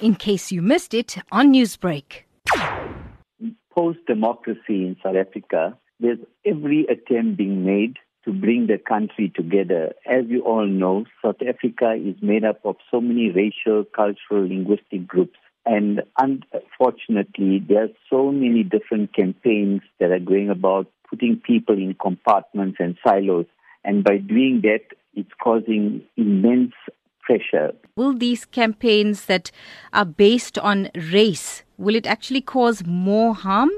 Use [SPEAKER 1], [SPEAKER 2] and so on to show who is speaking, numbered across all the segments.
[SPEAKER 1] in case you missed it on Newsbreak.
[SPEAKER 2] Post democracy in South Africa, there's every attempt being made to bring the country together. As you all know, South Africa is made up of so many racial, cultural, linguistic groups. And unfortunately, there are so many different campaigns that are going about putting people in compartments and silos. And by doing that, it's causing immense pressure.
[SPEAKER 1] Will these campaigns that are based on race, will it actually cause more harm?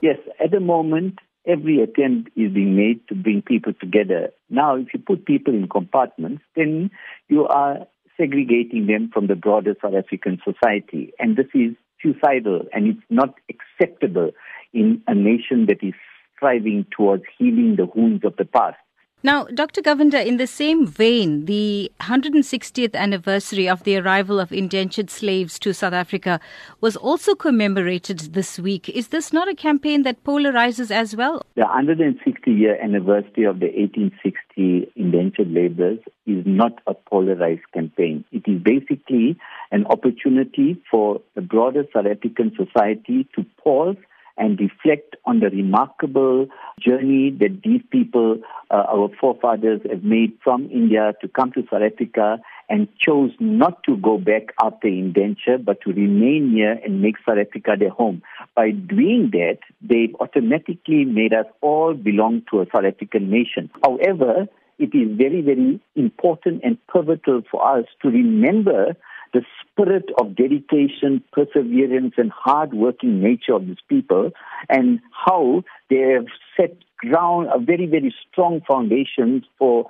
[SPEAKER 2] Yes, at the moment, every attempt is being made to bring people together. Now, if you put people in compartments, then you are segregating them from the broader South African society. And this is suicidal and it's not acceptable in a nation that is striving towards healing the wounds of the past.
[SPEAKER 1] Now, Dr. Govender, in the same vein, the 160th anniversary of the arrival of indentured slaves to South Africa was also commemorated this week. Is this not a campaign that polarizes as well?
[SPEAKER 2] The 160 year anniversary of the 1860 indentured laborers is not a polarized campaign. It is basically an opportunity for the broader South African society to pause and reflect on the remarkable journey that these people, uh, our forefathers, have made from India to come to South Africa and chose not to go back after indenture, but to remain here and make South Africa their home. By doing that, they've automatically made us all belong to a South African nation. However, it is very, very important and pivotal for us to remember the spirit of dedication, perseverance, and hard-working nature of these people, and how they have set ground a very, very strong foundation for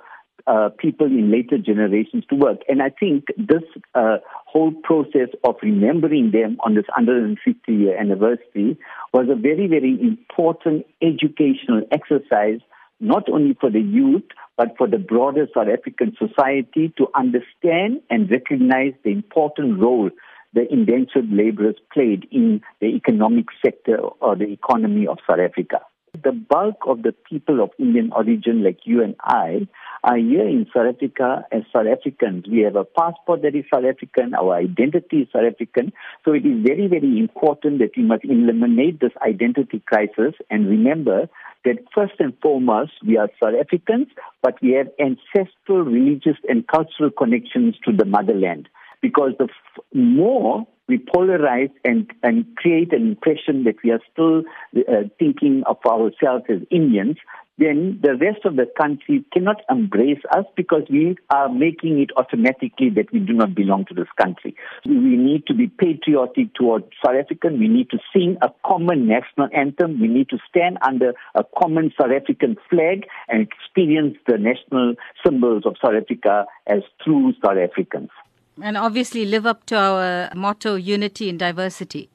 [SPEAKER 2] uh, people in later generations to work. And I think this uh, whole process of remembering them on this 150 year anniversary was a very, very important educational exercise not only for the youth, but for the broader South African society to understand and recognize the important role the indentured laborers played in the economic sector or the economy of South Africa. The bulk of the people of Indian origin, like you and I, are here in South Africa as South Africans. We have a passport that is South African, our identity is South African. So it is very, very important that we must eliminate this identity crisis and remember that first and foremost, we are South Africans, but we have ancestral, religious, and cultural connections to the motherland. Because the f- more we polarize and, and create an impression that we are still uh, thinking of ourselves as Indians, then the rest of the country cannot embrace us because we are making it automatically that we do not belong to this country. We need to be patriotic towards South African. We need to sing a common national anthem. We need to stand under a common South African flag and experience the national symbols of South Africa as true South Africans.
[SPEAKER 1] And obviously live up to our motto, unity in diversity.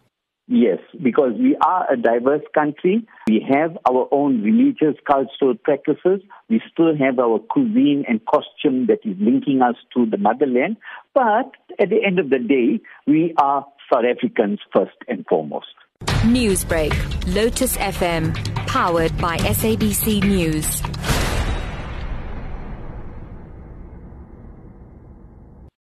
[SPEAKER 2] Yes, because we are a diverse country. We have our own religious, cultural practices. We still have our cuisine and costume that is linking us to the motherland. But at the end of the day, we are South Africans first and foremost.
[SPEAKER 3] Newsbreak, Lotus FM, powered by SABC News.